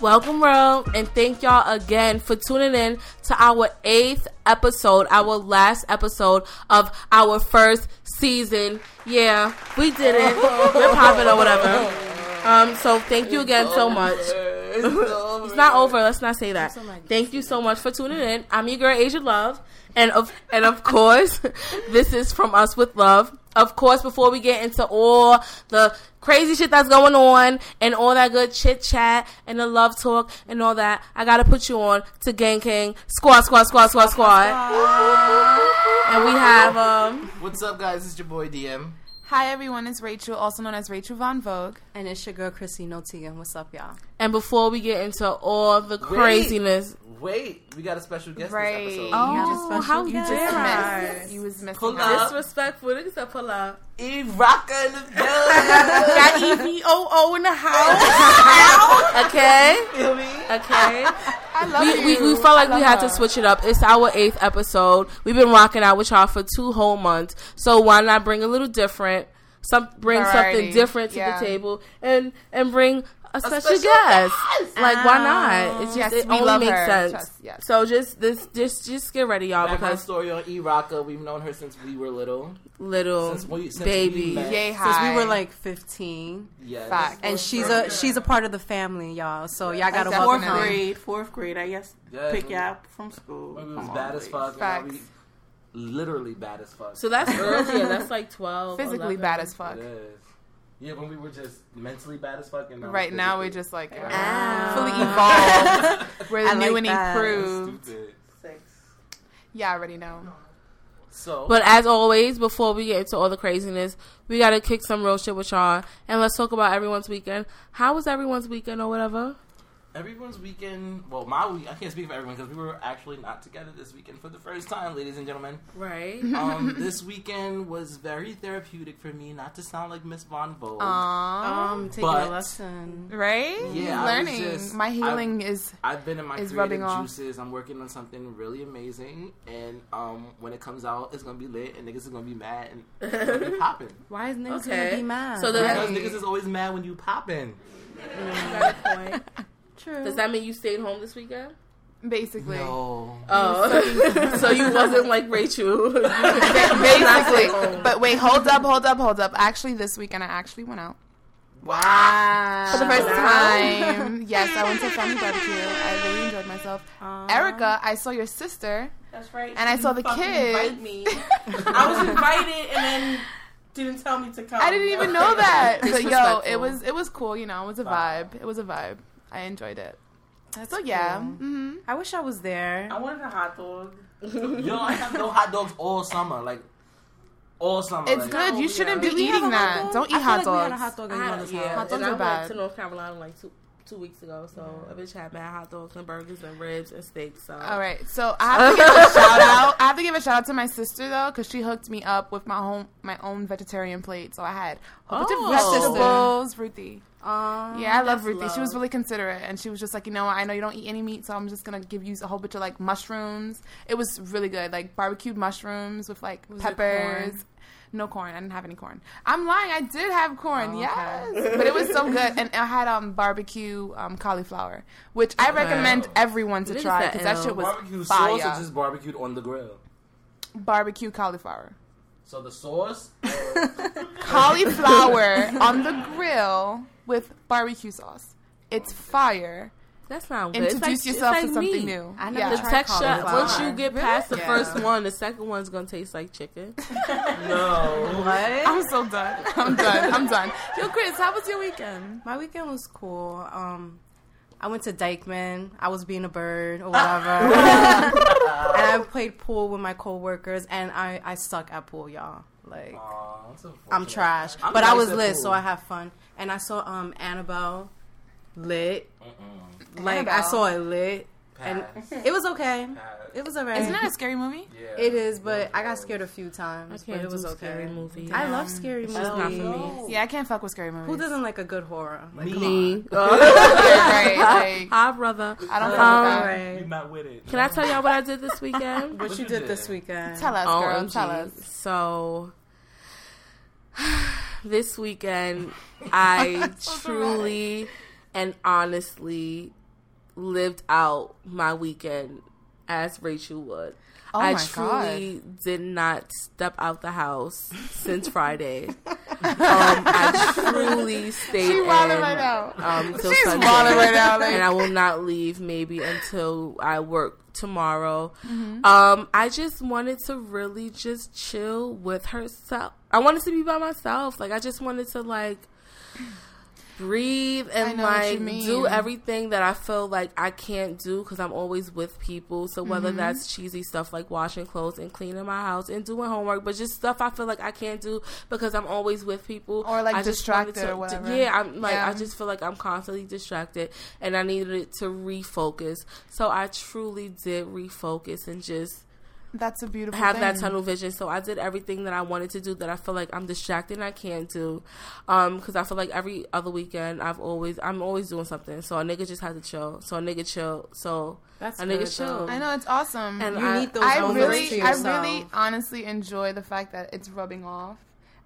Welcome, world, and thank y'all again for tuning in to our eighth episode, our last episode of our first season. Yeah, we did it. We're popping or whatever. Um, so thank you again so much. It's not over. Let's not say that. Thank you so much for tuning in. I'm your girl, Asia Love, and of and of course, this is from us with love. Of course, before we get into all the crazy shit that's going on and all that good chit chat and the love talk and all that, I gotta put you on to Gang King Squad Squad Squad Squad Squad. And we have um What's up, guys? It's your boy DM. Hi everyone, it's Rachel, also known as Rachel Von Vogue. And it's your girl Chrissy Notigan. What's up, y'all? and before we get into all the craziness, Wait, we got a special guest Right. this episode. Oh, how You just dare missed. You was missing Pull out. up. disrespectful. Niggas said pull up. E Rocka in the building. Got E V O O in the house. okay. Feel me? Okay. I love We, we, you. we felt like we had her. to switch it up. It's our eighth episode. We've been rocking out with y'all for two whole months. So why not bring a little different? Some bring something different to Yeah. the table and and bring a special, special guest. guest. Like why not? Ah. It's just Yes, it we only love makes her. sense. Trust- yes. So just this just just get ready, y'all, Background because story on E Rocka. We've known her since we were little. little Since we- since we baby. met. Yay Since we were like 15, Yes. Fact. and she's a she's a part of the family, y'all. So y'all gotta Definitely. welcome Fourth her. grade, fourth grade. I guess Yeah, pick we- you up from school. We Come was on, bad as fuck. Facts. we literally bad as fuck. So that's earlier. That's like twelve. physically 11. bad as fuck. It is. Yeah, when we were just mentally bad as fuck, and now Right now we're just like uh, fully evolved. We're the I new like and that. improved. Six. Yeah, I already know. So, But as always, before we get into all the craziness, we gotta kick some real shit with y'all, and let's talk about everyone's weekend. How was everyone's weekend or whatever? Everyone's weekend. Well, my week. I can't speak for everyone because we were actually not together this weekend for the first time, ladies and gentlemen. Right. Um, this weekend was very therapeutic for me. Not to sound like Miss Von Vogue. Aww. Um, taking But- a lesson. right? Yeah, He's I was learning. just- My healing is I've been in my It's creative rubbing off. juices. I'm working on something really amazing, and um, when it comes out, it's gonna be lit, and niggas are gonna be mad, and it's gonna be popping. Why is niggas Okay. gonna be mad? So the- Right. Niggas is always mad when you popping. Got a point. True. Does that mean you stayed home this weekend? basically. No. Oh, so you wasn't like Rachel. Basically. But wait, hold up, hold up, hold up. Actually, this weekend I actually went out. wow. For the first time. yes, I went to a family barbecue. I really enjoyed myself. Erica, I saw your sister. That's right. And I saw the Fucking kids. invite me. I was invited and then didn't tell me to come. I didn't even know that. But yo, it was it was cool, you know, it was a vibe. It was a vibe. I enjoyed it. That's So yeah. cool. hmm I wish I was there. I wanted a hot dog. Yo, I have no hot dogs all summer. Like all summer. It's like, good. You shouldn't be Did eating that. Don't eat I feel hot like we had a dogs. hot dog in I had, Yona's yeah. Hot dogs and are I went to North Carolina like two two weeks ago. So a bitch had mad hot dogs and burgers and ribs and steaks. So All right, so I have to give a shout out. I have to give a shout out to my sister though, because she hooked me up with my home my own vegetarian plate. So I had a bunch Oh. of vegetables, Ruthie. Um, Yeah, I love that's Ruthie. She was really considerate, and she was just like, you know. I know you don't eat any meat, so I'm just gonna give you a whole bunch of like mushrooms. It was really good, like barbecued mushrooms with like Was peppers. corn? No corn. I didn't have any corn. I'm lying. I did have corn. Oh, yes, okay. but it was so good, and I had um barbecue um cauliflower, which I recommend everyone to Niggas try because that L. shit was barbecue fire. sauce or just barbecued on the grill. barbecue cauliflower. So the sauce. Cauliflower on the grill with barbecue sauce. It's fire. that's not good. It's Introduce like- yourself it's to like something meat. new. I never Yeah. The tried texture, once you get past the Yeah. first one, the second one's gonna taste like chicken. no. What? I'm so done. I'm done. I'm done. Yo, Chris, how was your weekend? My weekend was cool. Um, I went to Dyckman. I was being a bird or whatever. And I played pool with my coworkers, and I, I suck at pool, y'all. Like, Aw, that's I'm unfortunate. trash. I'm but I was lit, pool. so I have fun. And I saw um Annabelle lit. Mm-mm. Like, I saw it lit. And it was okay. Pass. It was alright. Isn't that a scary movie? Yeah. It is, but I got scared a few I times. can't but it was do okay. scary movies. I love scary movies. That's not for me. Yeah, I can't fuck with scary movies. Who doesn't like a good horror? Like, Me. come on. Me. Right. Like, Hi, brother. I don't know. Um, with that. Alright. You're not with it. Can I tell y'all what I did this weekend? What What you you did did? this weekend? Tell us, girl. OMG. Tell us. So this weekend, I truly and honestly lived out my weekend as Rachel would. Oh I truly did not step out the house since Friday. um, I truly stayed She in right now. um, She's Sunday, right now, like- and I will not leave maybe until I work tomorrow. Mm-hmm. Um, I just wanted to really just chill with herself. I wanted to be by myself. Like I just wanted to like breathe and know what you like do everything that I feel like I can't do because I'm always with people. So whether Mm-hmm. that's cheesy stuff like washing clothes and cleaning my house and doing homework, but just stuff I feel like I can't do because I'm always with people Or, like, I distracted or whatever. Yeah, I'm like I just feel like I'm constantly distracted and I needed it to refocus. So I truly did refocus and just That's a beautiful. have that tunnel vision. So I did everything that I wanted to do that I feel like I'm distracted and I can't do. Um, because I feel like every other weekend I've always I'm always doing something. So a nigga just had to chill. So a nigga chill. So That's a nigga good, chill. though. I know it's awesome. And You I, need those I really, to I yourself. really, honestly enjoy the fact that it's rubbing off.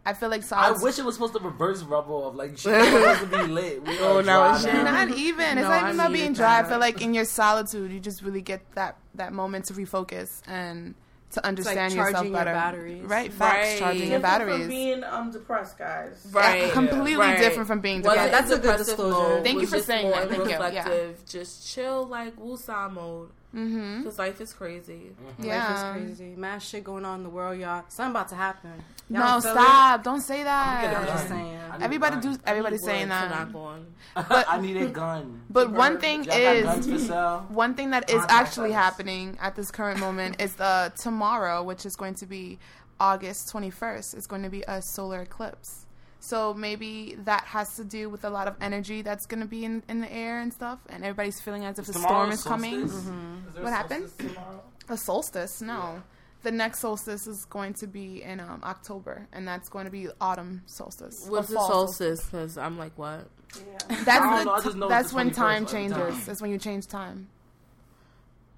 I feel like I wish it was supposed to reverse rubble of like shit supposed to be lit. We Oh, are now it's. Not even. It's No, not even about needed being dry. I feel like in your solitude, you just really get that that moment to refocus and to understand yourself charging your better. batteries. Right, facts. Right. Charging your Different batteries. from being um depressed, guys. right. Yeah, completely right. different from being Wasn't depressed. that's a good disclosure. Thank you for just saying that. Thank you. Yeah. reflective. Just chill like Wusa mode. Mm-hmm. Because life is crazy. Yeah. Life is crazy. Mad shit going on in the world, y'all. Something about to happen. Y'all No, feel stop! Don't say that. a I'm just saying. Everybody do. gun. Everybody's saying that. knock on. I need a gun. But one thing Y'all got guns for is, one thing that is Contact actually us. happening at this current moment is uh, tomorrow, which is going to be August 21st. It's going to be a solar eclipse. So maybe that has to do with a lot of energy that's going to be in, in the air and stuff, and everybody's feeling as if the storm Tomorrow's is coming. solstice? Is there What happened? solstice tomorrow? A solstice? No. The next solstice is going to be in um, October, and that's going to be autumn solstice. What's the solstice? Because I'm like, what? Yeah. That's the know, I t- just know that's when 21st time changes. time. That's when you change time.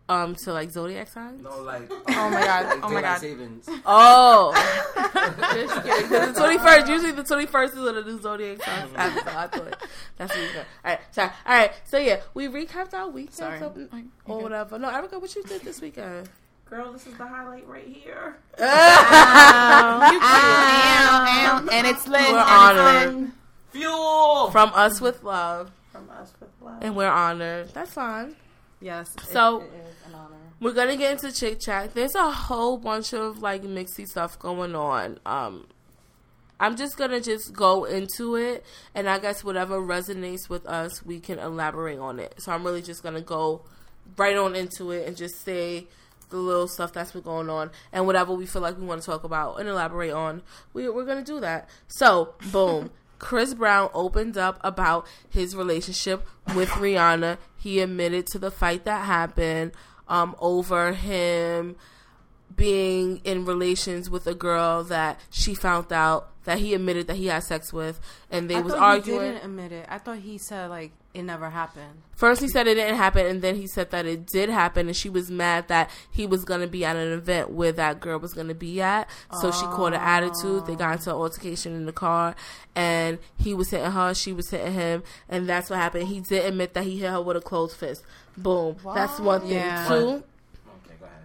Um, to like zodiac signs? No, like Oh my God. like Oh my God. savings. Oh, Just kidding. 'Cause the twenty first. Usually the twenty first is when the new zodiac signs happen. So I thought that's what you got. All right, sorry. All right, so yeah, we recapped our weekend Sorry. so- or whatever. No, Erica, what you did this weekend? Girl, this is the highlight right here. Ow, ow, and it's lit. We're honored. Fuel. from us with love, From us with love. and we're honored. That's fine. Yes. it- So- it is an honor. We're gonna get into chick chat. There's a whole bunch of like mixy stuff going on. Um, I'm just gonna just go into it, and I guess whatever resonates with us, we can elaborate on it. So I'm really just gonna go right on into it and just say the little stuff that's been going on, and whatever we feel like we want to talk about and elaborate on, we, we're gonna do that. So, boom. Chris Brown opened up about his relationship with Rihanna. He admitted to the fight that happened um, over him being in relations with a girl that she found out that he admitted that he had sex with, and they I was arguing. He didn't admit it. I thought he said like it never happened. First, he said it didn't happen, and then he said that it did happen, and she was mad that he was going to be at an event where that girl was going to be at. So she caught an attitude. They got into an altercation in the car, and he was hitting her, she was hitting him, and that's what happened. He did admit that he hit her with a closed fist. Boom. That's one thing. Yeah. Two. Okay, go ahead.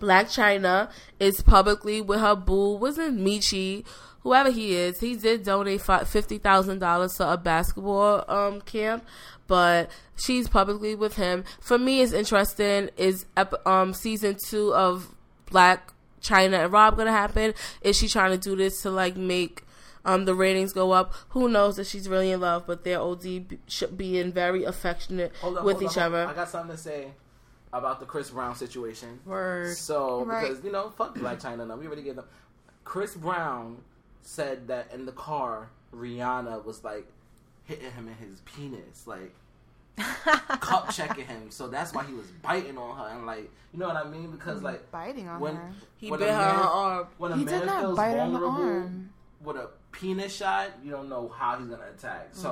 Blac Chyna is publicly with her boo, wasn't Mechie, whoever he is. He did donate fi- fifty thousand dollars to a basketball um camp, but she's publicly with him. For me, it's interesting. Is ep- um season two of Blac Chyna and Rob gonna happen? Is she trying to do this to like make? Um, the ratings go up. Who knows if she's really in love? But they're OD b- sh- being very affectionate Hold on, with hold each on. other. I got something to say about the Chris Brown situation. Word. So Right. because you know, fuck Blac Chyna. Now we already gave them. Chris Brown said that in the car, Rihanna was like hitting him in his penis, like cup checking him. So that's why he was biting on her, and like you know what I mean? Because like biting on when her. He when bit her man- her arm. when a He man did not feels bite her on the vulnerable arm. with a penis shot, you don't know how he's gonna attack. So.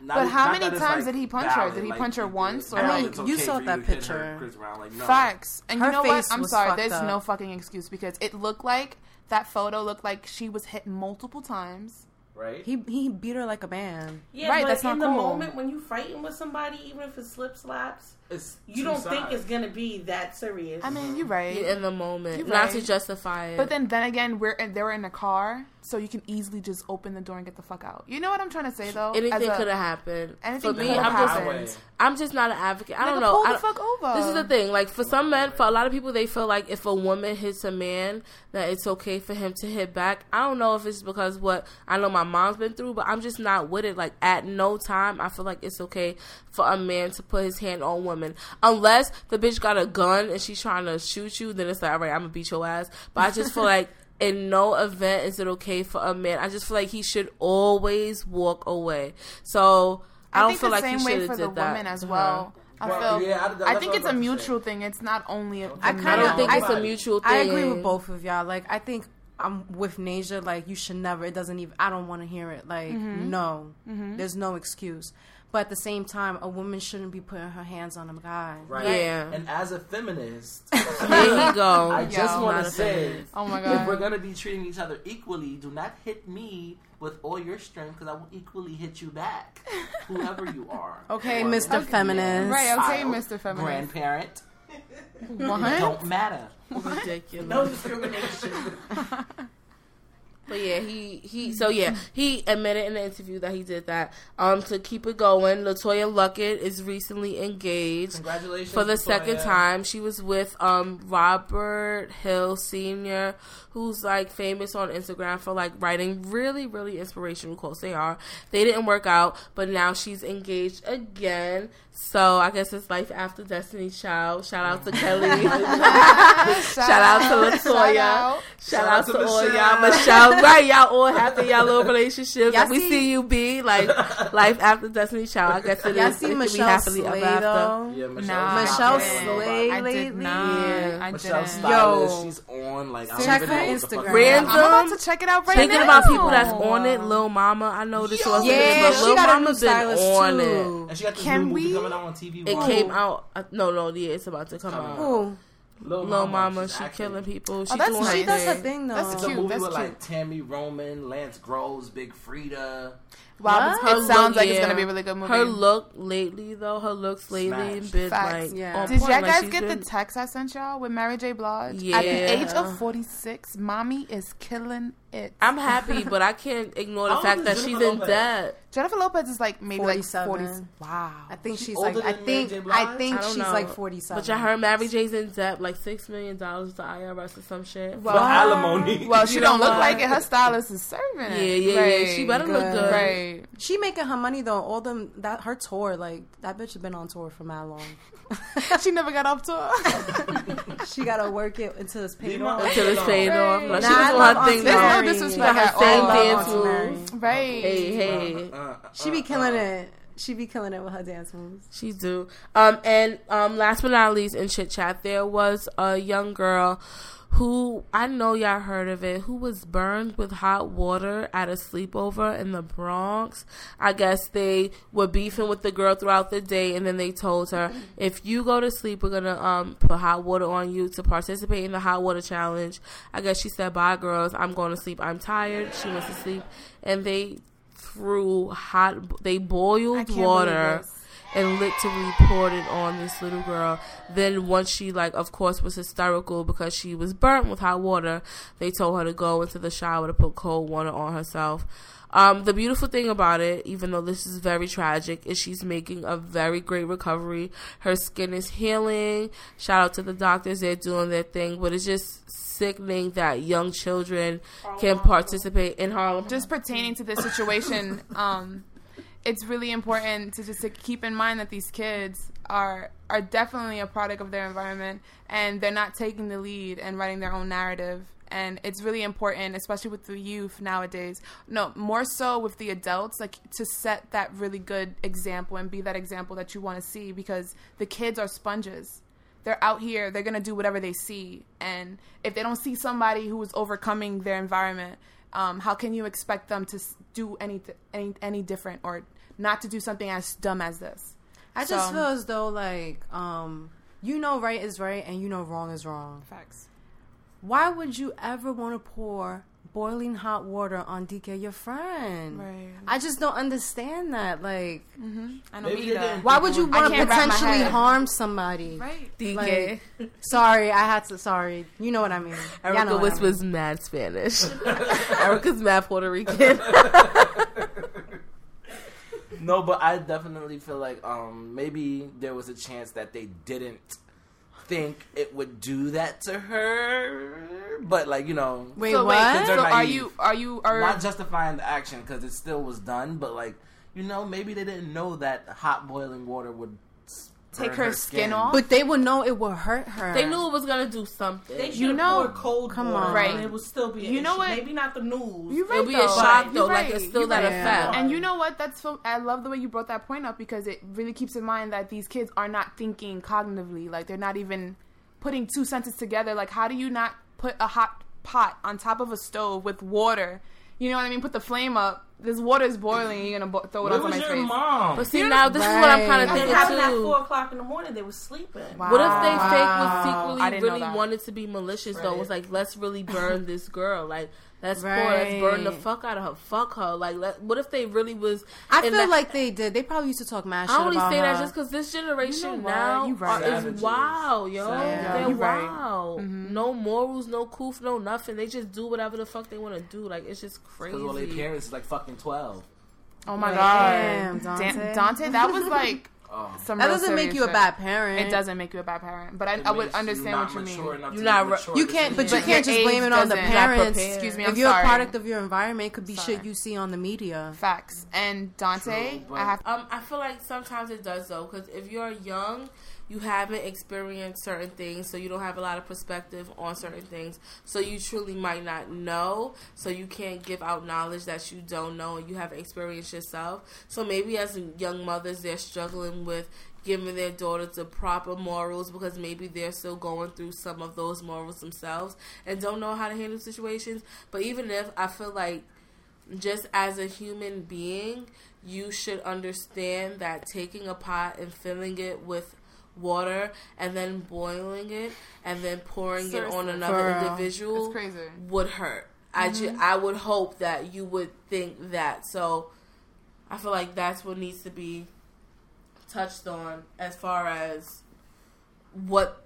Mm-hmm. not- But how many times like, did he punch her? Did he like, punch her once or Now like- it's You saw that to hit her, picture. Brown, like, no. Facts. And Her you know what? I'm sorry. There's up. no fucking excuse because it looked like that photo looked like she was hit multiple times right? He he beat her like a man. Yeah, Right, but that's not in the cool. moment when you're fighting with somebody, even if it slip slaps, it's you don't think it's gonna be that serious. I mean, you're right. in the moment, You're not to justify it. But then, then again, we're they were in a car, so you can easily just open the door and get the fuck out. You know what I'm trying to say, though? As anything could have happened. Anything For me, I'm have just. I'm just not an advocate. I don't know. Pull I the don't- fuck over. This is the thing. Like for some men, for a lot of people, they feel like if a woman hits a man, that it's okay for him to hit back. I don't know if it's because what I know my mom's been through, but I'm just not with it. Like at no time, I feel like it's okay for a man to put his hand on women, unless the bitch got a gun and she's trying to shoot you. Then it's like, all right, I'm gonna beat your ass. But I just feel like. In no event is it okay for a man. I just feel like he should always walk away. So I, I, don't feel like he should have the did that women as to her. well. I Well, feel. yeah, I- I think it's a mutual thing. It's not only. A, I kinda- think it's a mutual thing. I agree with both of y'all. Like I think I'm with Nasia. Like you should never. It doesn't even. I don't want to hear it. Like Mm-hmm. no, there's no excuse. But at the same time, a woman shouldn't be putting her hands on a guy. Right. Yeah. And as a feminist, There you go. I just want to say, feminist. Oh my god, if we're gonna be treating each other equally, do not hit me with all your strength because I will equally hit you back, whoever you are. Okay, Or Mr. Feminist. are. Right, okay, Child, Mr. Feminist. Grandparent, What? don't matter. Ridiculous. no discrimination. But yeah, he he so yeah, he admitted in the interview that he did that. Um to keep it going, LeToya Luckett is recently engaged Congratulations for the LeToya. second time. She was with um Robert Hill Sr., who's like famous on Instagram for like writing really, really inspirational quotes. They are. They didn't work out, but now she's engaged again. So I guess it's life after Destiny Child. Shout out to Kelly. Shout out to Shout LeToya. out. Shout, out, to to, all Michelle. y'all, Michelle. Right, y'all all happy y'all little relationships. Y'all Like, we see- see you be like life after Destiny Child. I guess it Y'all is. see it could be Michelle happily Slay ever after. though. Yeah, Michelle. Nah, Michelle I didn't. Slay I did lately? not. Yeah. I Michelle didn't. Stylist, Yo. she's on like I Check her know what the fuck Instagram. Random. I'm about to check it out right Thinking now. about people that's on it, Lil Mama. I know this was Yeah, she Lil got a Mama new been stylist on too. And she got this Can new movie we- coming out on TV. it. It came out. Uh, no, no, yeah, it's about to come out. Who? Lil, Lil Mama, she's she acting. killing people. She that's doing nice. her She does her thing. thing though. That's It's a cute. movie that's with cute. like Tami Roman, Lance Gross, Big Freedia. Wow, it sounds look, like it's gonna be a really good movie. Her look lately, though, her looks lately Smash. been Facts. like. Yeah. on Did y'all Like, guys get been- the text I sent y'all with Mary J. Blige? Yeah. At the age of 46, mommy is killing it. I'm happy, but I can't ignore the fact that that is she's Jennifer in debt. Jennifer Lopez is like maybe like 40. Wow. I think she's older like. I than Mary think. J. Blige? I think I don't she's know. like forty-seven. But you heard Mary J's in debt, like six million dollars to IRS or some shit. Well, For alimony. Well, she don't look like it. Her stylist is serving yeah, yeah, yeah. She better look Good. good. Right. She making her money though. All them that her tour, like that bitch has been on tour for mad long. she never got off tour. she gotta work it until it's paid off. Until it's paid off. No, Nah, she I was love on her thing Auntie There's though. no Mary. disrespect She her at same all. dance Auntie moves. right. Hey, hey. Uh, uh, She be uh, killing uh. it. She be killing it with her dance moves. She do. Um, and um, last but not least, in chit chat, there was a young girl who I know y'all heard of it, who was burned with hot water at a sleepover in the Bronx. I guess they were beefing with the girl throughout the day, and then they told her, "If you go to sleep, we're gonna um put hot water on you to participate in the hot water challenge." I guess she said, "Bye, girls. I'm going to sleep. I'm tired." She went to sleep, and they threw hot. They boiled water. And literally poured it on this little girl. Then once she like of course was hysterical because she was burnt with hot water, they told her to go into the shower to put cold water on herself. Um, the beautiful thing about it, even though this is very tragic, is she's making a very great recovery. Her skin is healing. Shout out to the doctors; they're doing their thing. But it's just sickening that young children can participate in Harlem. just pertaining to this situation, um, it's really important to just to keep in mind that these kids are are definitely a product of their environment, and they're not taking the lead and writing their own narrative. And it's really important, especially with the youth nowadays. No, more so with the adults, like to set that really good example and be that example that you want to see, because the kids are sponges they're out here they're gonna do whatever they see and if they don't see somebody who is overcoming their environment um, how can you expect them to do any, any any different or not to do something as dumb as this I just feel as though like um you know right is right and you know wrong is wrong. facts Why would you ever want to pour boiling hot water on DK, your friend. Right. I just don't understand that. Like, I know Maybe they either. why would you want to can't wrap my potentially harm somebody? Right. DK. Like, sorry, I had to. Sorry, you know what I mean. Y'all know Erica what I mean. whispers mad Spanish. Erica's mad Puerto Rican. No, but I definitely feel like um maybe there was a chance that they didn't think it would do that to her, but like you know, Wait, so what? wait, They're are you are you are not justifying the action because it still was done, but like you know, maybe they didn't know that hot boiling water would s- Take burn her skin off? But they would know it would hurt her. they knew it was gonna do something. They You know- poured cold Come water, on. Right. and it would still be. An You know issue. what? Maybe not the news. You're right It'll be a shock You're though. Like it's still You're that right. effect. And you know what? That's so. I love the way you brought that point up because it really keeps in mind that these kids are not thinking cognitively. Like they're not even putting two sentences together. Like how do you not put a hot pot on top of a stove with water? You know what I mean? Put the flame up. This water is boiling. You're gonna bo- throw it Where on was somebody's your face. mom? But see, now this is what I'm kind of Right. It thinking happened at too. four o'clock in the morning. They were sleeping. Wow. What if they fake I was didn't secretly know really that. wanted to be malicious though? It Was like, let's really burn this girl. Like, let's pour, let's burn the fuck out of her. Fuck her. Like, let, what if they really was? I feel that- like they did. They probably used to talk mad shit I only about say her. that just because this generation You know now You right. are- is Savages. wild, yo. Savages. They're You right. wild. Mm-hmm. No morals, no coof, no nothing. They just do whatever the fuck they want to do. Like it's just crazy. Because all their parents is like fucking twelve. Oh my Damn, god, Dante. Dan- Dante, that was like Oh. some. that doesn't make serious you a bad parent. It doesn't make you a bad parent, but I, I would makes you understand not what you mean. enough You're to not make mature You can't, but you decisions. But your can't just blame it on the parents. Excuse me, if I'm you're sorry. a product of your environment, it could be Sorry. shit you see on the media. Facts and Dante, True, but- I have Um, I feel like sometimes it does though, because if you're young, you haven't experienced certain things, so you don't have a lot of perspective on certain things. So you truly might not know, so you can't give out knowledge that you don't know and you haven't experienced yourself. So maybe as young mothers, they're struggling with giving their daughters the proper morals because maybe they're still going through some of those morals themselves and don't know how to handle situations. But even if I feel like just as a human being, you should understand that taking a pot and filling it with water and then boiling it and then pouring it on another For real. individual It's crazy. would hurt. I ju- mm-hmm. I would hope that you would think that. So I feel like that's what needs to be touched on as far as what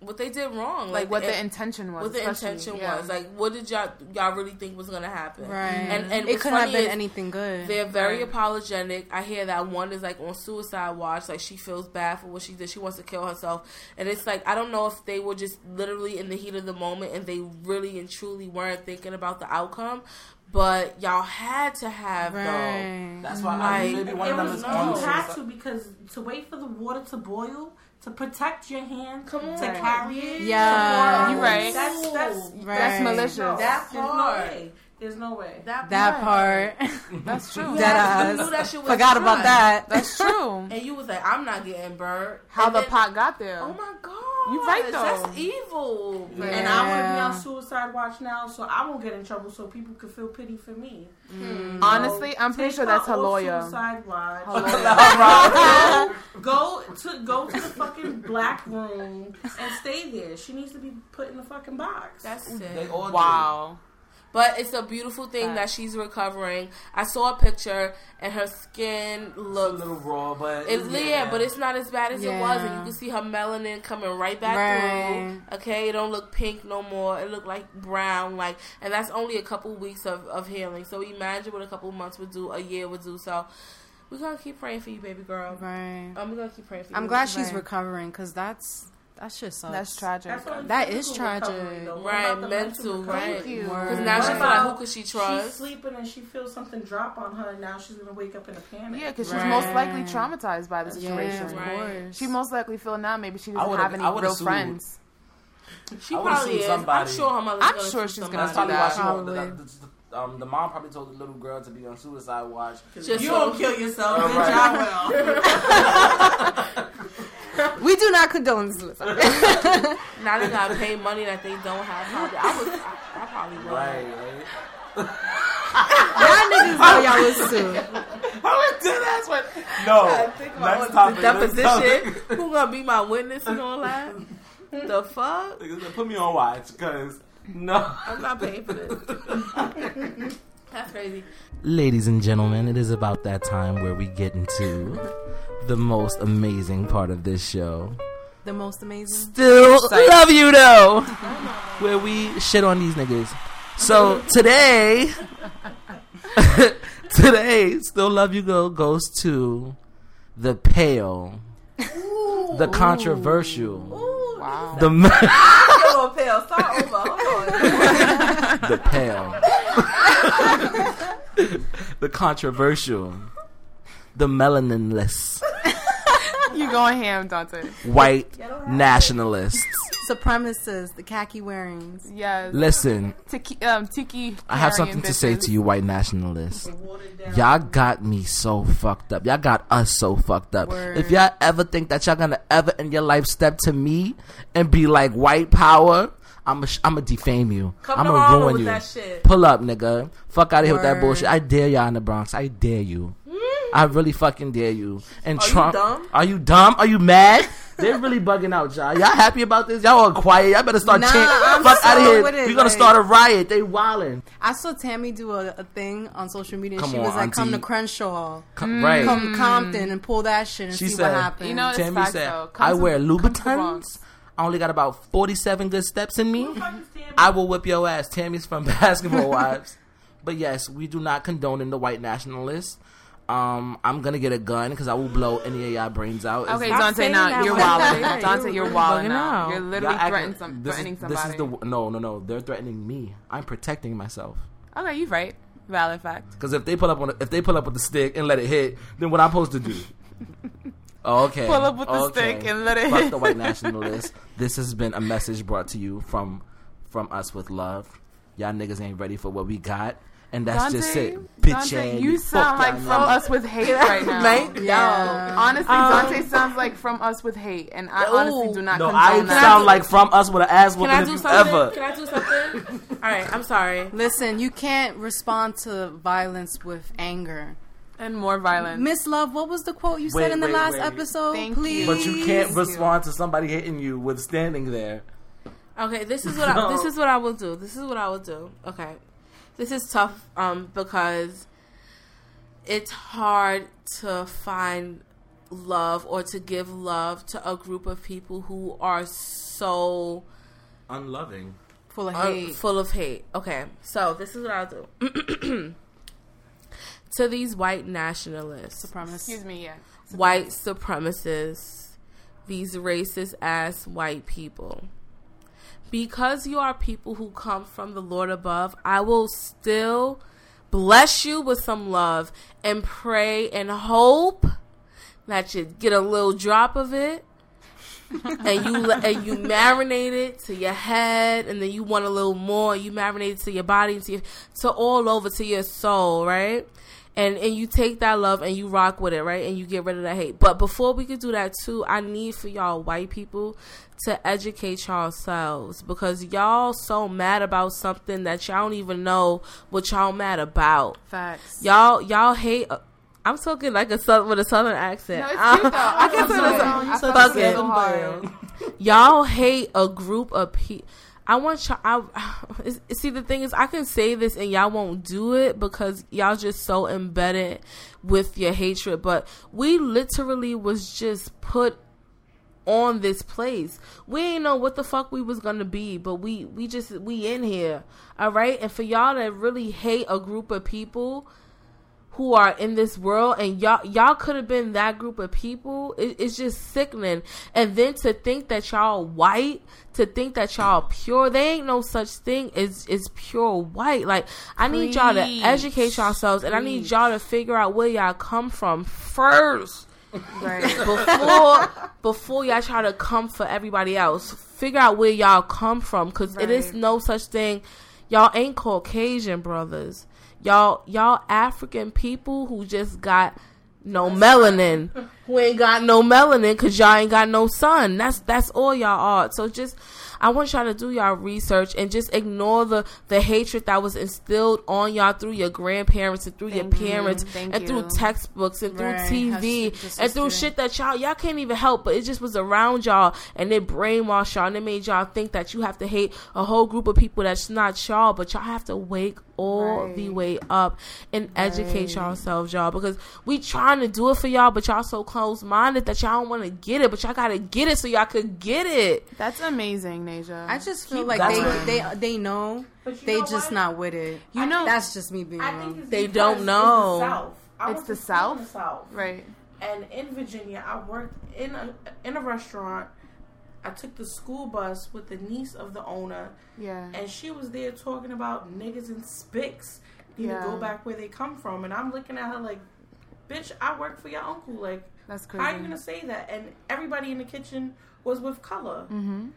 what they did wrong, like what it- the intention was. what the intention Yeah. was. Like, what did y'all y'all really think was gonna happen? Right. And and it what's could have been anything good. They're very Right. apologetic. I hear that one is like on suicide watch. Like she feels bad for what she did. She wants to kill herself. And it's like I don't know if they were just literally in the heat of the moment and they really and truly weren't thinking about the outcome. But y'all had to have though. That's why Like, I, maybe one It of them was, is you had to because to wait for the water to boil to protect your hand Come on. to carry it. Yeah. to you're right. That's that's Right. That's malicious. no, That there's no part. way. There's no way. That that part. That's true. You Dead had- you ass. knew that shit was Forgot about that. That's true. And you was like, I'm not getting burnt. How And the then- pot got there. Oh my god. You right, though. That's evil. And I want to be on suicide watch now, so I won't get in trouble, so people can feel pity for me. Hmm. Honestly, I'm pretty sure that's her her lawyer. Suicide watch. Her go to go to the fucking black room and stay there. She needs to be put in the fucking box. That's They sick. all do. Wow. But it's a beautiful thing that she's recovering. I saw a picture and her skin It's a little raw, but It's, yeah, but it's not as bad as it was, and you can see her melanin coming right back Right. through. Okay, it don't look pink no more. It look like brown, like, and that's only a couple weeks of, of healing. So imagine what a couple months would do, a year would do. So we're gonna keep praying for you, baby girl. Right. Um, I'm gonna keep praying for you. I'm glad she's Right. recovering because that's that just sucks. That's tragic. That's only That physical is tragic. recovery, Right, about the mental, right. Thank you. Because now she What feel like who could she trust? She's trust? sleeping and she feels something drop on her, and now she's gonna wake up in a panic. Yeah, because she's most likely traumatized by the Yeah, situation. of Right. course. She most likely feel now maybe she doesn't would've- any real sued. friends. She I would've probably sued is. I'm somebody. sure her mother's I'm gonna sure she's somebody. gonna That's probably why she Probably. the, the, the, um, the mom probably told the little girl to be on suicide watch. Just you so- don't kill yourself, All bitch. right. I will. we do not condone suicide. Now they gotta pay money that they don't have. Probably, I would. I, I probably would. Right, right. Y'all niggas know y'all was too. I was dead ass one. No, next topic. The deposition. topic. Who gonna be my witness and all that? The fuck? Niggas Put me on watch because No. I'm not paying for this. That's crazy. Ladies and gentlemen, it is about that time where we get into the most amazing part of this show. The most amazing. Still love you though. Where we shit on these niggas. So today, today, still love you go goes to the pale, the controversial, Wow. the me- Go pale. Start over. Hold on. the pale, the controversial, the melaninless, You going ham, Dante? white nationalists. Supremacists, the khaki wearings. Yes. Listen, Tiki, um, tiki. I have carrying something to say to you, white nationalists. Y'all got me so fucked up. Y'all got us so fucked up. Word. If y'all ever think that y'all gonna ever in your life step to me and be like white power, I'm a, I'm gonna defame you. Come I'm to gonna ruin you. that shit. Pull up, nigga. Fuck out of here with that bullshit. I dare y'all in the Bronx. I dare you. Hmm? I really fucking dare you. And Are you Trump, dumb? are you dumb? Are you mad? They're really bugging out, y'all. Y'all happy about this? Y'all all quiet. Y'all better start Nah, chanting. I'm Fuck out of here. with it, We're gonna like- start a riot. They wildin'. I saw Tami do a, a thing on social media. Come she on, was like, "Come to auntie. Crenshaw, Come, Right. come to Compton, and pull that shit and She see said- what happens." You know, it's Tami facts, said, though. I to- wear come to Louboutins. Bronx. I only got about 47 good steps in me. I will whip your ass. Tami's from Basketball Wives. But yes, we do not condone in the white nationalists. Um, I'm gonna get a gun because I will blow any of y'all brains out. Okay, Stop Dante, now you're way. wilding. Dante, you're you're wilding now. out. You're y'all literally acting- threatening, some, this threatening is, somebody. This is the no, no, no. They're threatening me. I'm protecting myself. okay, you're right. Valid fact. Because if they pull up on, if they pull up with the stick and let it hit, then what I'm supposed to do? Okay. Pull up with the okay. stick and let it Fuck hit. the white nationalists. This has been a message brought to you from from us with love. Y'all niggas ain't ready for what we got, and that's Dante, just it. Bitch Dante, ass. you sound like y'all from niggas. us with hate right now. Mate, Yeah. Yo, honestly, Um, Dante sounds like from us with hate, and I Ooh. honestly do not No, condone I that. sound like from us with an ass Can whooping I do you something? ever. Can I do something? All right, I'm sorry. Listen, you can't respond to violence with anger. And more violence. Miss Love, what was the quote you Wait, said in the wait, last wait. episode? Thank Please. you. But you can't respond to somebody hitting you with standing there. Okay, this is what I, this is what I will do. This is what I will do. Okay, this is tough um because it's hard to find love or to give love to a group of people who are so Unloving. full of uh, hate. full of hate. Okay, so this is what I'll do. to these white nationalists, Supremacists. Excuse me, yeah. white supremacists, these racist ass white people. Because you are people who come from the Lord above, I will still bless you with some love and pray and hope that you get a little drop of it and you and you marinate it to your head and then you want a little more you marinate it to your body to your, to all over to your soul right and and you take that love and you rock with it right and you get rid of that hate but before we can do that too i need for y'all white people to educate yourselves because y'all so mad about something that y'all don't even know what y'all mad about Facts. y'all y'all hate uh, I'm talking like a southern with a southern accent. No, it's cute though. I I guess felt it is. so- so felt fuck so it. Y'all hate a group of people. I want y'all. I, see, the thing is, I can say this and y'all won't do it because y'all just so embedded with your hatred. But we literally was just put on this place. We ain't know what the fuck we was gonna be, but we we just we in here, all right. And for y'all to really hate a group of people who are in this world and y'all y'all could have been that group of people. It, it's just sickening. And then to think that y'all white to think that y'all pure they ain't no such thing as is pure white. Like i need y'all to Preach. educate yourselves and i need y'all to figure out where y'all come from first. Right. before before y'all try to come for everybody else. Figure out where y'all come from because it is no such thing. Y'all ain't caucasian brothers y'all y'all african people who just got no melanin. Who ain't got no melanin because y'all ain't got no sun. That's that's all y'all are. So just I want y'all to do y'all research and just ignore the the hatred that was instilled on y'all through your grandparents and through Thank your parents Thank and through textbooks and through TV and through shit that y'all y'all can't even help, but it just was around y'all and it brainwashed y'all and it made y'all think that you have to hate a whole group of people that's not y'all, but y'all have to wake all Right. the way up and educate Right. yourselves, y'all, because we trying to do it for y'all, but y'all so close minded that y'all don't want to get it, but y'all gotta get it so y'all could get it. That's amazing, Naja. I just feel Keep like going. they, they they know But they know just what? not with it. You know- that's just me being I wrong. think it's They don't know. It's the South. I It's the to school in South? the South. right. And in Virginia, I worked in a in a restaurant. I took the school bus with the niece of the owner, Yeah. and she was there talking about niggas and spics need Yeah. to go back where they come from. And I'm looking at her like, bitch, I work for your uncle. Like, That's crazy. how are you gonna say that? And everybody in the kitchen was with color. Mm-hmm.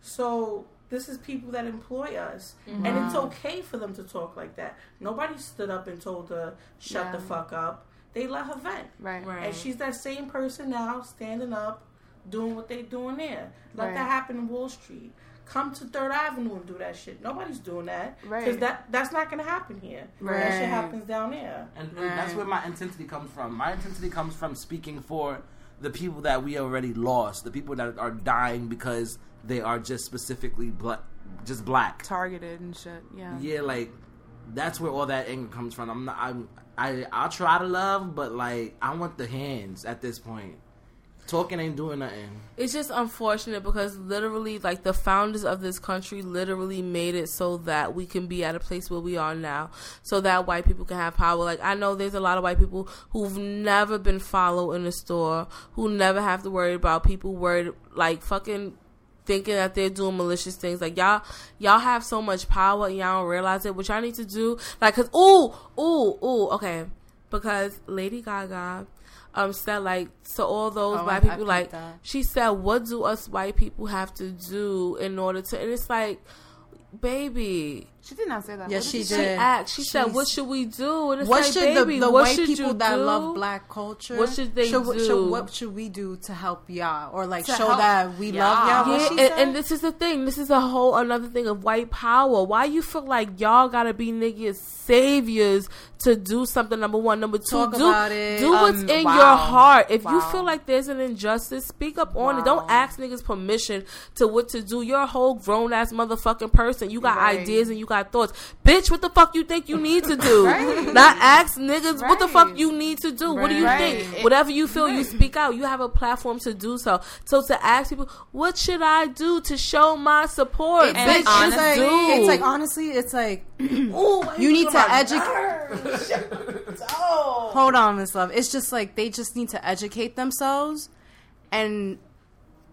So this is people that employ us, and it's okay for them to talk like that. Nobody stood up and told her shut the fuck up. They let her vent, Right. Right. and she's that same person now, standing up, doing what they doing there. Let Right. that happen in Wall Street. Come to Third Avenue and do that shit. Nobody's doing that because Right. that that's not gonna happen here. That shit happens down there. And, and that's where my intensity comes from. My intensity comes from speaking for the people that we already lost, the people that are dying because they are just specifically black, just black. Targeted and shit. Yeah. Yeah, like that's where all that anger comes from. I'm not. I'm. I. I'll try to love, but like I want the hands at this point. Talking ain't doing nothing. It's just unfortunate because literally, like the founders of this country, literally made it so that we can be at a place where we are now, so that white people can have power. Like I know there's a lot of white people who've never been followed in a store, who never have to worry about people worried, like fucking thinking that they're doing malicious things. Like y'all, y'all have so much power and y'all don't realize it. What y'all need to do, like, cause ooh, ooh, ooh, okay, because Lady Gaga. Um, said like so all those Oh, I- white I people peeped like that. she said, "What do us white people have to do in order to?" And it's like, baby, She did not say that. Yeah, What she did she did. asked. She said, "What should we do?" And it's what like, should baby, the, the what white should people that do? love black culture? What should they should, do? Should, what should we do to help y'all or like To show help that we y'all. love y'all? Yeah, and, and this is the thing. This is a whole another thing of white power. Why you feel like y'all gotta be niggas saviors to do something? Number one, number two, Talk do about it. do what's Um, in wow. your heart. If you feel like there's an injustice, speak up on it. Don't ask niggas permission to what to do. You're a whole grown ass motherfucking person. You got Right. ideas and you got thoughts, bitch. What the fuck you think you need to do? Right. Not ask niggas what the fuck you need to do. What do you Right. think? Right. Whatever you feel, you speak out. You have a platform to do so. So to ask people, what should I do to show my support? It's Bitch, like, it's like, it's like honestly, it's like Ooh, you need to educate. oh. Hold on, Miss Love. It's just like they just need to educate themselves, and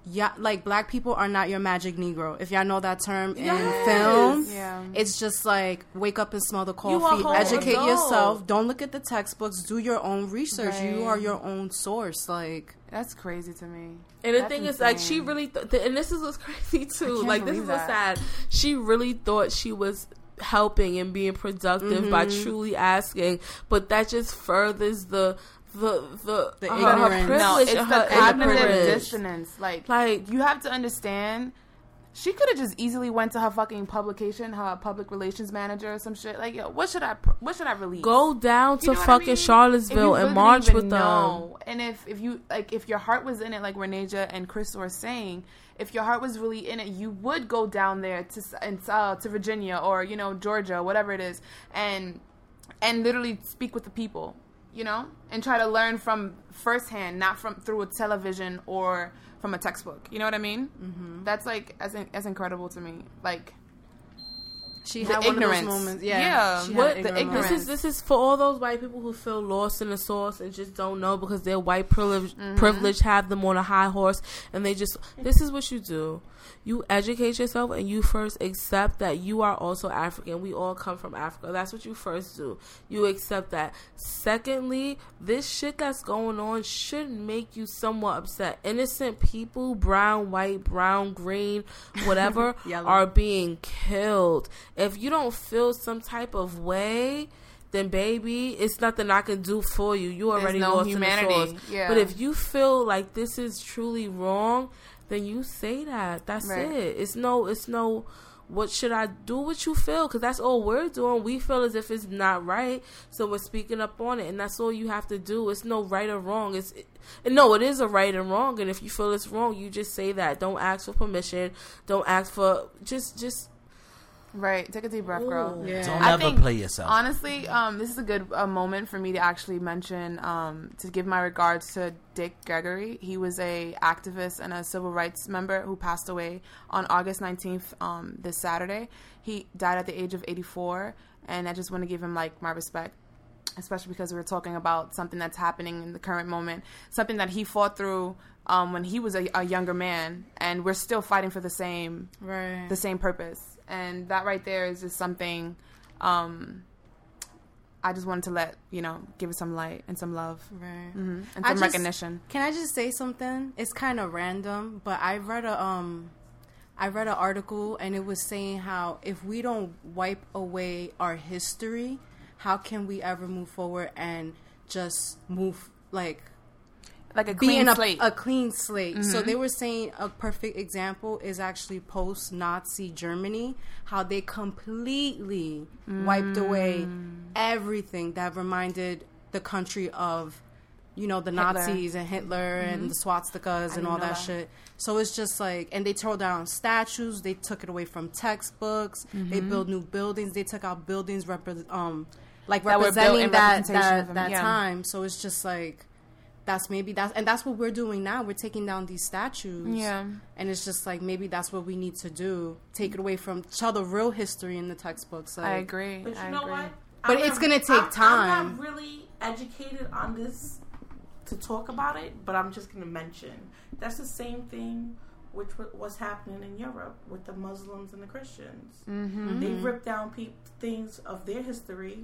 yeah, like black people are not your magic Negro. If y'all know that term in Yes. film, Yeah. it's just like wake up and smell the coffee. whole Educate adult. yourself. Don't look at the textbooks. Do your own research. You are your own source. Like That's crazy to me. And the That's thing is, like, she really, th- th- and this is what's crazy too. Like, this is what's that. sad. She really thought she was helping and being productive by Mm-hmm. truly asking, but that just furthers the the the, The her, her ignorance. privilege No, it's and her the cognitive ignorance. dissonance. Like, Like, you have to understand. She could have just easily went to her fucking publication, her public relations manager or some shit. Like, yo, what should I, what should I release? go down to You know what I fucking mean? Charlottesville and march even with them. And if if you like, if your heart was in it, like Renaja and Chris were saying, if your heart was really in it, you would go down there to and uh, to Virginia or you know Georgia, whatever it is, and and literally speak with the people, you know, and try to learn from firsthand, not from through a television or from a textbook. You know what I mean? Mm-hmm. That's like as in, as incredible to me. Like she The had one of those moments. Yeah, Yeah, she what- an the ignorant ignorance. This is this is for all those white people who feel lost in the source and just don't know because their white privilege privilege have them on a high horse and they just this is what you do. You educate yourself and you first accept that you are also African. We all come from Africa. That's what you first do. You accept that. Secondly, this shit that's going on should make you somewhat upset. Innocent people, brown, white, brown, green, whatever, are being killed. If you don't feel some type of way, then baby, it's nothing I can do for you. You already no lost humanity. in the source. Yeah. But if you feel like this is truly wrong, then you say that. That's Right. it. It's no. It's no. What should I do? What you feel? Because that's all we're doing. We feel as if it's not right, so we're speaking up on it, and that's all you have to do. It's no right or wrong. It's it, no, it is a right and wrong, and if you feel it's wrong, you just say that. Don't ask for permission. Don't ask for just just. Right. Take a deep breath, girl. Ooh. Yeah. Don't I ever think, play yourself. Honestly, um, this is a good uh, moment for me to actually mention um, to give my regards to Dick Gregory. He was a activist and a civil rights member who passed away on August nineteenth, um, this Saturday. He died at the age of eighty four, and I just want to give him like my respect. Especially because we were talking about something that's happening in the current moment, something that he fought through um, when he was a, a younger man, and we're still fighting for the same Right. the same purpose. And that right there is just something um, I just wanted to let, you know, give it some light and some love right. hmm and some just- recognition. Can I just say something? It's kind of random, but I read a um, I read an article and it was saying how if we don't wipe away our history, how can we ever move forward and just move like Like a clean being a, slate. a clean slate. So Mhm. they were saying a perfect example is actually post Nazi Germany, how they completely wiped away Mm. everything that reminded the country of, you know, the Hitler. Nazis and Hitler and the swastikas and all that, that. shit. So it's just like, and they tore down statues, they took it away from textbooks, they built new buildings, they took out buildings repre- um, like That were built representing in that that, that yeah. time. So it's just like that's maybe that's and that's what we're doing now. We're taking down these statues. yeah. And it's just like maybe that's what we need to do. Take it away from tell the real history in the textbooks. Like, I agree. But you I know agree. what? But I'm it's not- gonna take I'm- I'm time. not really educated on this to talk about it, but I'm just gonna mention that's the same thing which was happening in Europe with the Muslims and the Christians. Mm-hmm. They ripped down pe- things of their history,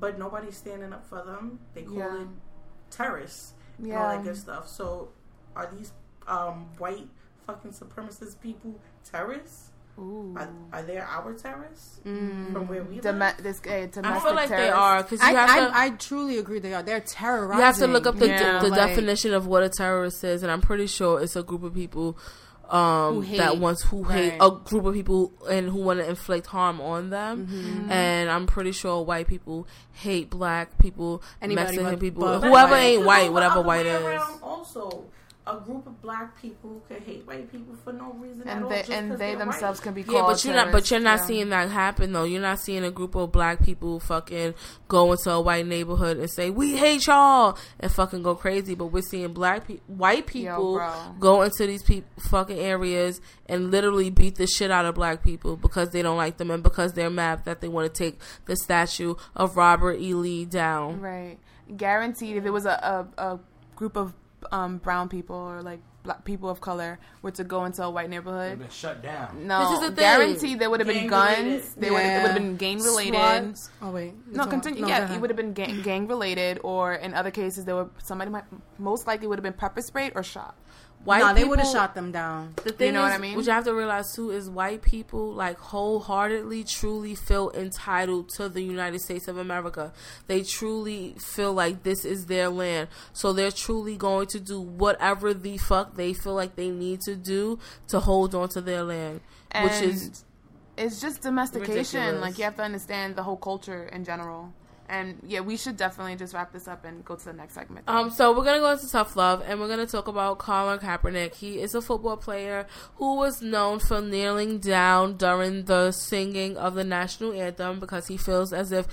but nobody's standing up for them. They call Yeah. it terrorists and all that good stuff. So, are these um, white fucking supremacist people terrorists? Ooh. Are, are they our terrorists Mm. from where we Dome- live? this, uh, domestic I feel like they terrorists. are because I, I. I truly agree they are. They're terrorizing. you have to look up the, Yeah. the Like, definition of what a terrorist is, and I'm pretty sure it's a group of people um, Who that hate. wants who hate Right. a group of people and who want to inflict harm on them. Mm-hmm. And I'm pretty sure white people hate black people, Anybody Mexican people, whoever white. ain't white, whatever white is. Also, a group of black people could hate white people for no reason at and all. they just and 'cause they themselves white. can be Yeah, but you're not. But you're not terrorists, seeing that happen though. You're not seeing a group of black people fucking go into a white neighborhood and say we hate y'all and fucking go crazy. But we're seeing black pe- white people bro. go into these peop fucking areas and literally beat the shit out of black people because they don't like them and because they're mad that they want to take the statue of Robert E. Lee down. Right. Guaranteed, if it was a, a, a group of um, brown people or like black people of color were to go into a white They've neighborhood, been shut down. no, This is the thing. guaranteed there would have been Gang-related. guns. They would it would have been gang related. SWAT. Oh wait. No, Go continue. on. go yeah, it would have been gang, gang related, or in other cases, there were somebody might most likely would have been pepper sprayed or shot. White no, they would have shot them down. The thing know is, what I mean? What you have to realize too is white people like wholeheartedly, truly feel entitled to the United States of America. They truly feel like this is their land, so they're truly going to do whatever the fuck they feel like they need to do to hold on to their land, which is it's just domestication. ridiculous. Like you have to understand the whole culture in general. And yeah, we should definitely just wrap this up and go to the next segment. Um, so we're gonna go into tough love, and we're gonna talk about Colin Kaepernick. He is a football player who was known for kneeling down during the singing of the national anthem because he feels as if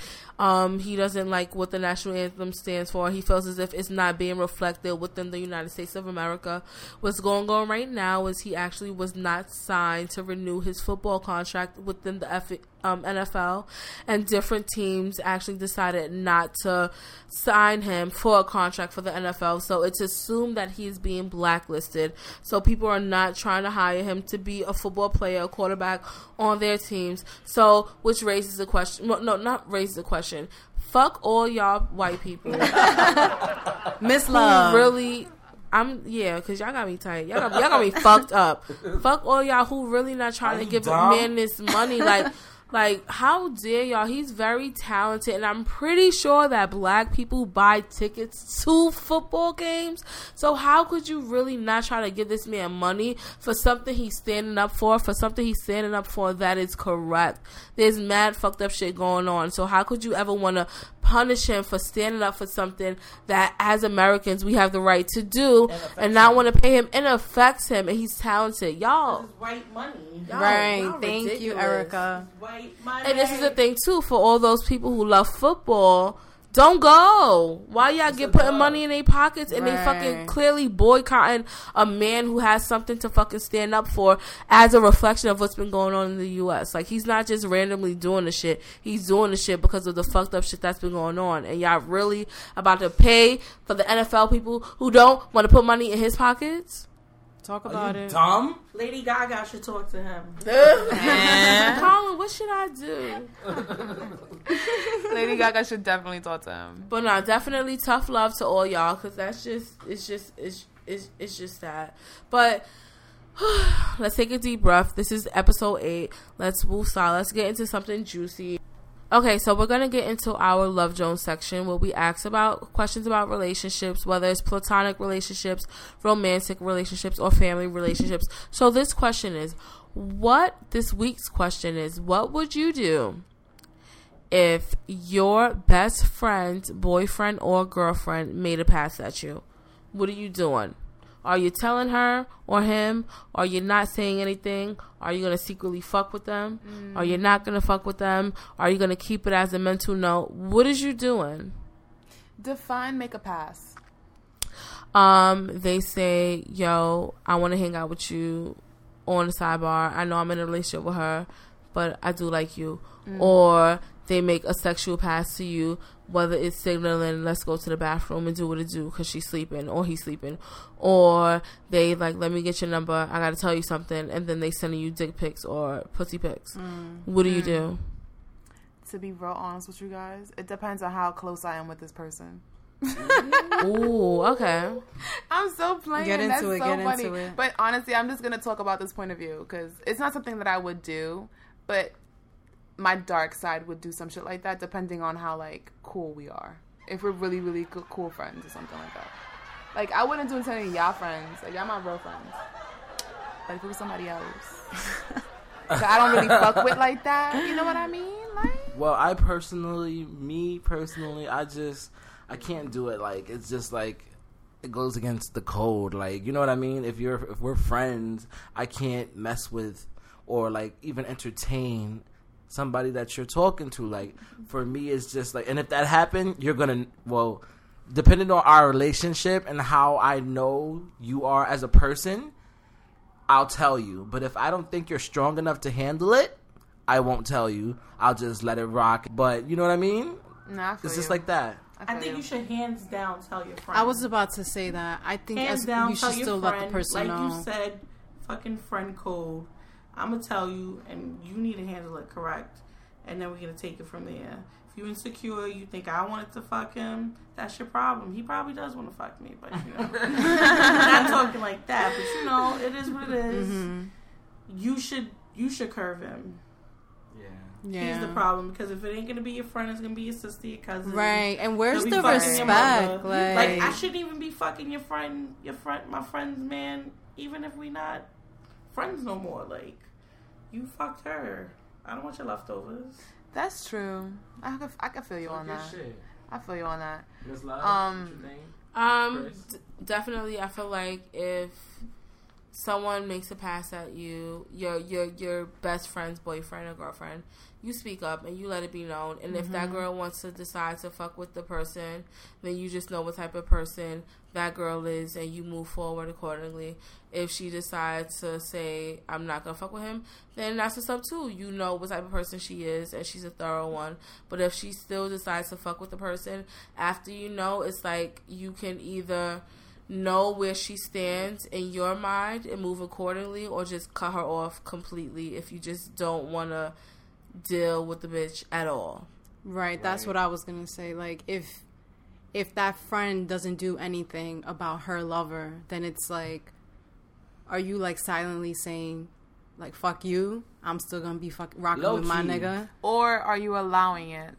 um, he doesn't like what the national anthem stands for. He feels as if it's not being reflected within the United States of America. What's going on right now is he actually was not signed to renew his football contract within the F- um, NFL, and different teams actually decided not to sign him for a contract for the NFL. So it's assumed that he's being blacklisted. So people are not trying to hire him to be a football player, a quarterback on their teams. So which raises the question. No, not raises the question. Fuck all y'all white people Miss Love. really. I'm yeah, cause y'all got me tight. Y'all got, y'all got me fucked up. Fuck all y'all who really not trying Are to give a man this money. Like Like, how dare y'all? He's very talented, and I'm pretty sure that black people buy tickets to football games. So, how could you really not try to give this man money for something he's standing up for, for something he's standing up for that is correct? There's mad fucked up shit going on. So, how could you ever want to punish him for standing up for something that, as Americans, we have the right to do and not want to pay him? It affects him, and he's talented. Y'all. It's white money. Y'all- right. y'all Thank you. Erica. White money. And this is the thing too for all those people who love football. Don't go. Why y'all get putting money in their pockets and they fucking clearly boycotting a man who has something to fucking stand up for as a reflection of what's been going on in the U.S. Like he's not just randomly doing the shit. He's doing the shit because of the fucked up shit that's been going on. And y'all really about to pay for the NFL people who don't want to put money in his pockets? Talk Are about you it. dumb? Lady Gaga should talk to him. Colin, what should I do? Lady Gaga should definitely talk to him. But no, definitely tough love to all y'all because that's just it's just it's it's it's just that. But let's take a deep breath. This is episode eight. Let's woo Let's get into something juicy. Okay, so we're gonna get into our Love Jones section where we ask about questions about relationships, whether it's platonic relationships, romantic relationships, or family relationships. So this question is, what this week's question is, what would you do if your best friend's boyfriend or girlfriend made a pass at you? What are you doing? Are you telling her or him? Are you not saying anything? Are you gonna secretly fuck with them? Are you not gonna fuck with them? Are you gonna keep it as a mental note? What is you doing? Define make a pass. Um, they say, "Yo, I want to hang out with you on the sidebar. I know I'm in a relationship with her, but I do like you." Or they make a sexual pass to you, whether it's signaling, "Let's go to the bathroom and do what it do" because she's sleeping or he's sleeping, or they like, "Let me get your number. I got to tell you something," and then they sending you dick pics or pussy pics. Mm. What do you mm. do? To be real honest with you guys, it depends on how close I am with this person. Ooh, okay. I'm so playing. Get into That's it, so get into funny. it. But honestly, I'm just gonna talk about this point of view because it's not something that I would do, but my dark side would do some shit like that, depending on how like cool we are. If we're really, really co- cool friends or something like that. Like I wouldn't do it to any of y'all friends. Like y'all my real friends. But if it was somebody else, that I don't really fuck with like that. You know what I mean? Like. Well, I personally, me personally, I just I can't do it. Like it's just like it goes against the code. Like you know what I mean? If you're if we're friends, I can't mess with or like even entertain somebody that you're talking to. Like for me, it's just like, and if that happened, you're gonna well, depending on our relationship and how I know you are as a person. I'll tell you, but if I don't think you're strong enough to handle it, I won't tell you. I'll just let it rock. But you know what I mean? Nah, I It's just you. like that. I feel think you should hands down tell your friend. I was about to say that. I think hands as, down you tell should your still friend, let the person like know. you said, fucking friend code. I'm gonna tell you, and you need to handle it correct, and then we're gonna take it from there. If you insecure, you think I wanted to fuck him, that's your problem. He probably does want to fuck me, but you know, not talking like that. But you know, it is what it is. Mm-hmm. You should you should curve him. Yeah. yeah. He's the problem because if it ain't gonna be your friend, it's gonna be your sister, your cousin. Right. And where's the respect? Like, Like I shouldn't even be fucking your friend, your friend, my friend's man, even if we not friends no more. Like you fucked her. I don't want your leftovers. That's true. I can, I can feel you on that. I feel you on that. Miss Love, Um, what you think? Um, d- definitely. I feel like if someone makes a pass at you, your your your best friend's boyfriend or girlfriend, you speak up and you let it be known. And if that mm-hmm. girl wants to decide to fuck with the person, then you just know what type of person that girl is, and you move forward accordingly. If she decides to say I'm not gonna fuck with him, then that's what's up too. You know what type of person she is, and she's a thorough one. But if she still decides to fuck with the person after you know, it's like you can either know where she stands in your mind and move accordingly, or just cut her off completely if you just don't want to deal with the bitch at all. Right, that's Right. what I was gonna say. Like if if that friend doesn't do anything about her lover, then it's like are you like silently saying Like fuck you, I'm still gonna be fuck rocking Low with my nigga. Or are you allowing it?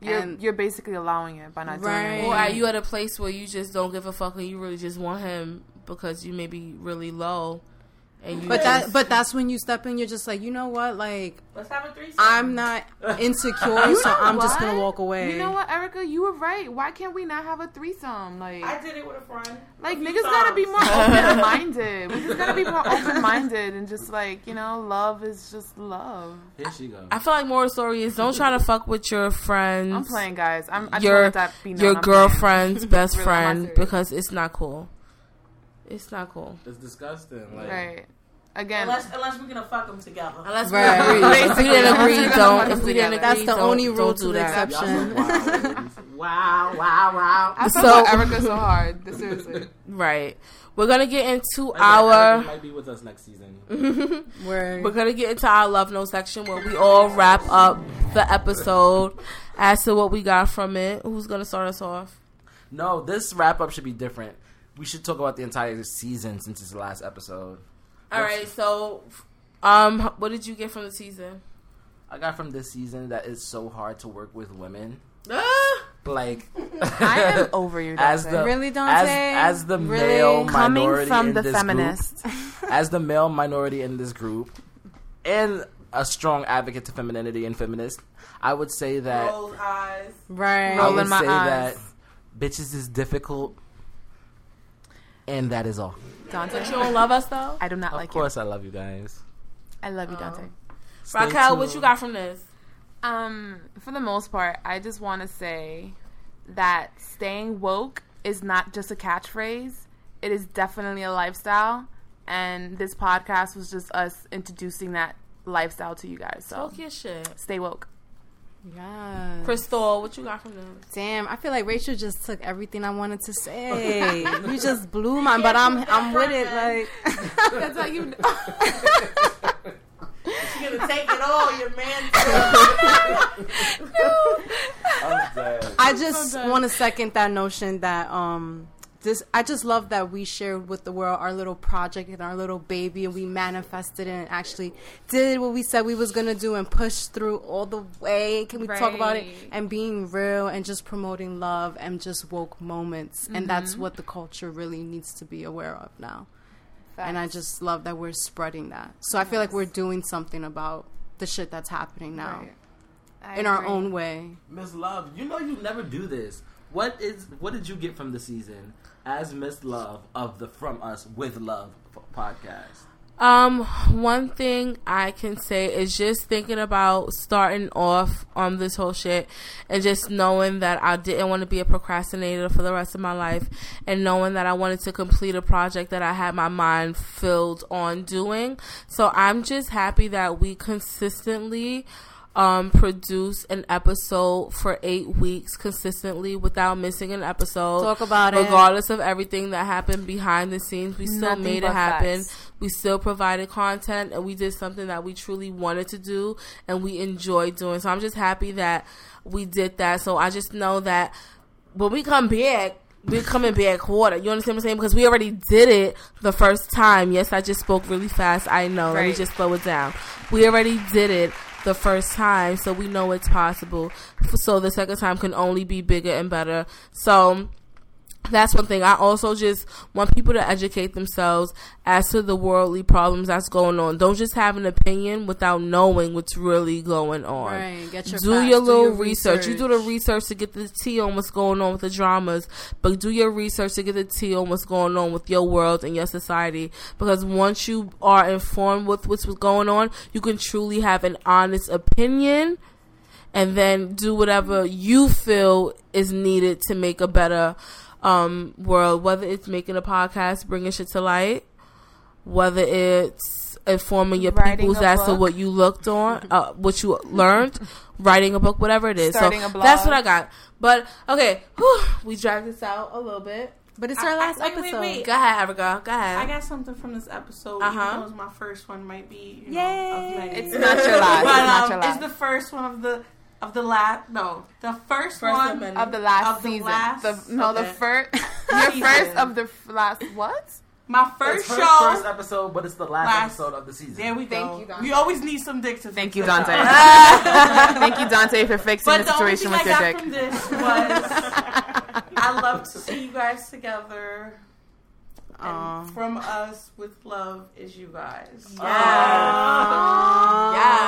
You're And- you're basically allowing it by not doing it. Or are you at a place where you just don't give a fuck and you really just want him because you may be really low? And you But just- that but that's when you step in. You're just like, you know what? Like Let's have a threesome. I'm not insecure, so I'm just gonna walk away. You know what, Erica? You were right. Why can't we not have a threesome? Like, I did it with a friend. like a few niggas gotta be more open minded. We just gotta be more open minded and just like you know, love is just love. Here she goes. I feel like moral story is don't try to fuck with your friends. I'm playing, guys. I'm I your that be known. your I'm playing. girlfriend's best Really, friend because it's not cool. It's not cool. It's disgusting. Like, Right. Again, Unless, unless we're gonna fuck them together. Unless Right. we agree. If we didn't agree, we're don't. If we didn't agree, together. That's the don't- only rule don't to the that. exception. Y'all so wild. Wow, wow, wow. I feel So- so, Erica so hard. Seriously. Right. We're gonna get into Like, our. might be with us next season. Where We're gonna get into our love note section where we all wrap up the episode as to what we got from it. Who's gonna start us off? No, this wrap up should be different. We should talk about the entire season since it's the last episode. All right. So, um, what did you get from the season? I got from this season that it's so hard to work with women. Ah! Like I am over you. as Dante. the Really, as, Dante? as the Really? male coming minority from in the this feminist. group, as the male minority in this group, and a strong advocate to femininity and feminist, I would say that Roll eyes. right? I Rolling would my say eyes. that bitches is difficult, and that is all. Dante. You don't love us though. I do not Of like Of course, I love you guys. I love you, Dante. Stay Raquel, what you got from this? Um, for the most part, I just want to say that staying woke is not just a catchphrase. It is definitely a lifestyle, and this podcast was just us introducing that lifestyle to you guys. So Talk your shit. stay woke. Yes. Crystal, what you got from them? Damn, I feel like Rachel just took everything I wanted to say. you just blew mine, but I'm I'm with it. Like That's how you know. You're gonna take it all, your man. I'm. I just want to second that notion that um this I just love that we shared with the world our little project and our little baby and we manifested it and actually did what we said we was gonna do and pushed through all the way. Can we talk about it? And being real and just promoting love and just woke moments. And Mm-hmm. that's what the culture really needs to be aware of now. And I just love that we're spreading that. So I feel like we're doing something about the shit that's happening now Right. I in our own way. Miss Love, you know you never do this. What is what did you get from the season as Miss Love of the From Us with Love podcast? Um, one thing I can say is just thinking about starting off on this whole shit and just knowing that I didn't want to be a procrastinator for the rest of my life and knowing that I wanted to complete a project that I had my mind filled on doing. So I'm just happy that we consistently um, produce an episode for eight weeks consistently without missing an episode. Talk about it. Regardless of everything that happened behind the scenes, we still Nothing made it happen. facts. We still provided content and we did something that we truly wanted to do and we enjoyed doing. So I'm just happy that we did that. So I just know that when we come back, we're coming back quarter. You understand what I'm saying? Because we already did it the first time. Yes, I just spoke really fast. I know. Let me just slow it down. We already did it the first time, so we know it's possible. So the second time can only be bigger and better. So that's one thing. I also just want people to educate themselves as to the worldly problems that's going on. Don't just have an opinion without knowing what's really going on. Right, get your do facts, your do little your research. You do the research. research to get the tea on what's going on with the dramas, but do your research to get the tea on what's going on with your world and your society. Because once you are informed with what's going on, you can truly have an honest opinion and then do whatever you feel is needed to make a better um, world. Whether it's making a podcast, bringing shit to light, whether it's informing your Writing peoples a as to what you looked on, uh, what you learned, writing a book, whatever it is. Starting so a blog. that's what I got. But okay, whew, we dragged this out a little bit. But it's I- our I- last wait, wait, episode. wait. Go ahead, Abigail. Go ahead. I got something from this episode. Uh-huh. Uh. It was my first one. Might be you know, Yay. of many. It's not your last. But, It's not um, your It's the first one of the of the last. No, the first, First one amendment. of the last Of the season. last- the, no, the first. your first of the f- last what? My first It's her show. first episode, but it's the last, Last- episode of the season. there we go. Thank you, Dante. we always need some dick to Thank you. Dante. Thank you, Dante, for fixing But the the only situation thing with I your got dick. from this was I love to see you guys together. And from us with love is you guys. Yeah.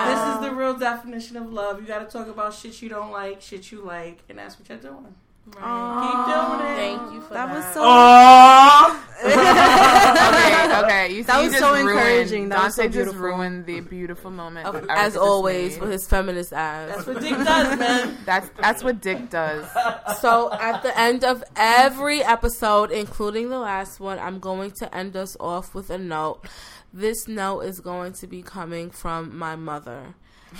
This is the real definition of love. You got to talk about shit you don't like, shit you like, and that's what you're doing. Keep doing it. Thank you for that. That was so. okay, okay. You, That was just so ruined- encouraging. That Dante was so just ruined the beautiful moment. Of- that as always made. with his feminist ass. That's what Dick does, man. That's that's what Dick does. So at the end of every episode, including the last one, I'm going to end us off with a note. This note is going to be coming from my mother.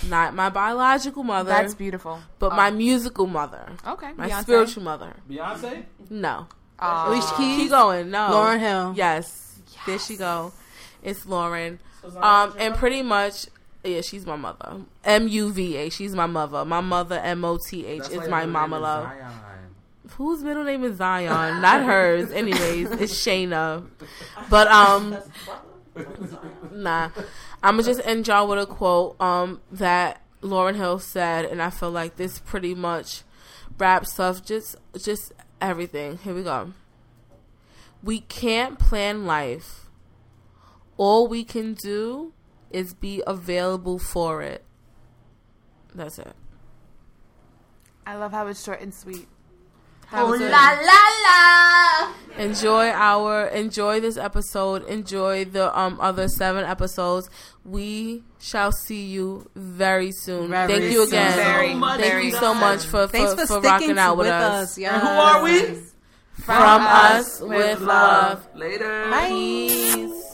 Not my biological mother, That's beautiful. but my musical mother. Okay, My Beyonce. spiritual mother. Beyonce? No. Aw. Alicia Keys? Keep going. No. Lauryn Hill. Yes. There she go. It's Lauryn. So Um, and pretty much, yeah, she's my mother. M U V A. She's my mother. My mother. M O T H That's is why my mama love. Zion. Whose middle name is Zion? Not hers. Anyways, it's Shayna. But um, nah. I'm gonna just end y'all with a quote um that Lauryn Hill said, and I feel like this pretty much wraps up just just everything. Here we go. We can't plan life. All we can do is be available for it. That's it. I love how it's short and sweet. That was it. la la. enjoy our enjoy this episode enjoy the um other seven episodes we shall see you very soon Very thank you soon. again Very, much, thank very you so soon. much for for, for, for sticking rocking out with with us. us Yes. And who are we? from us with love Later. Bye. peace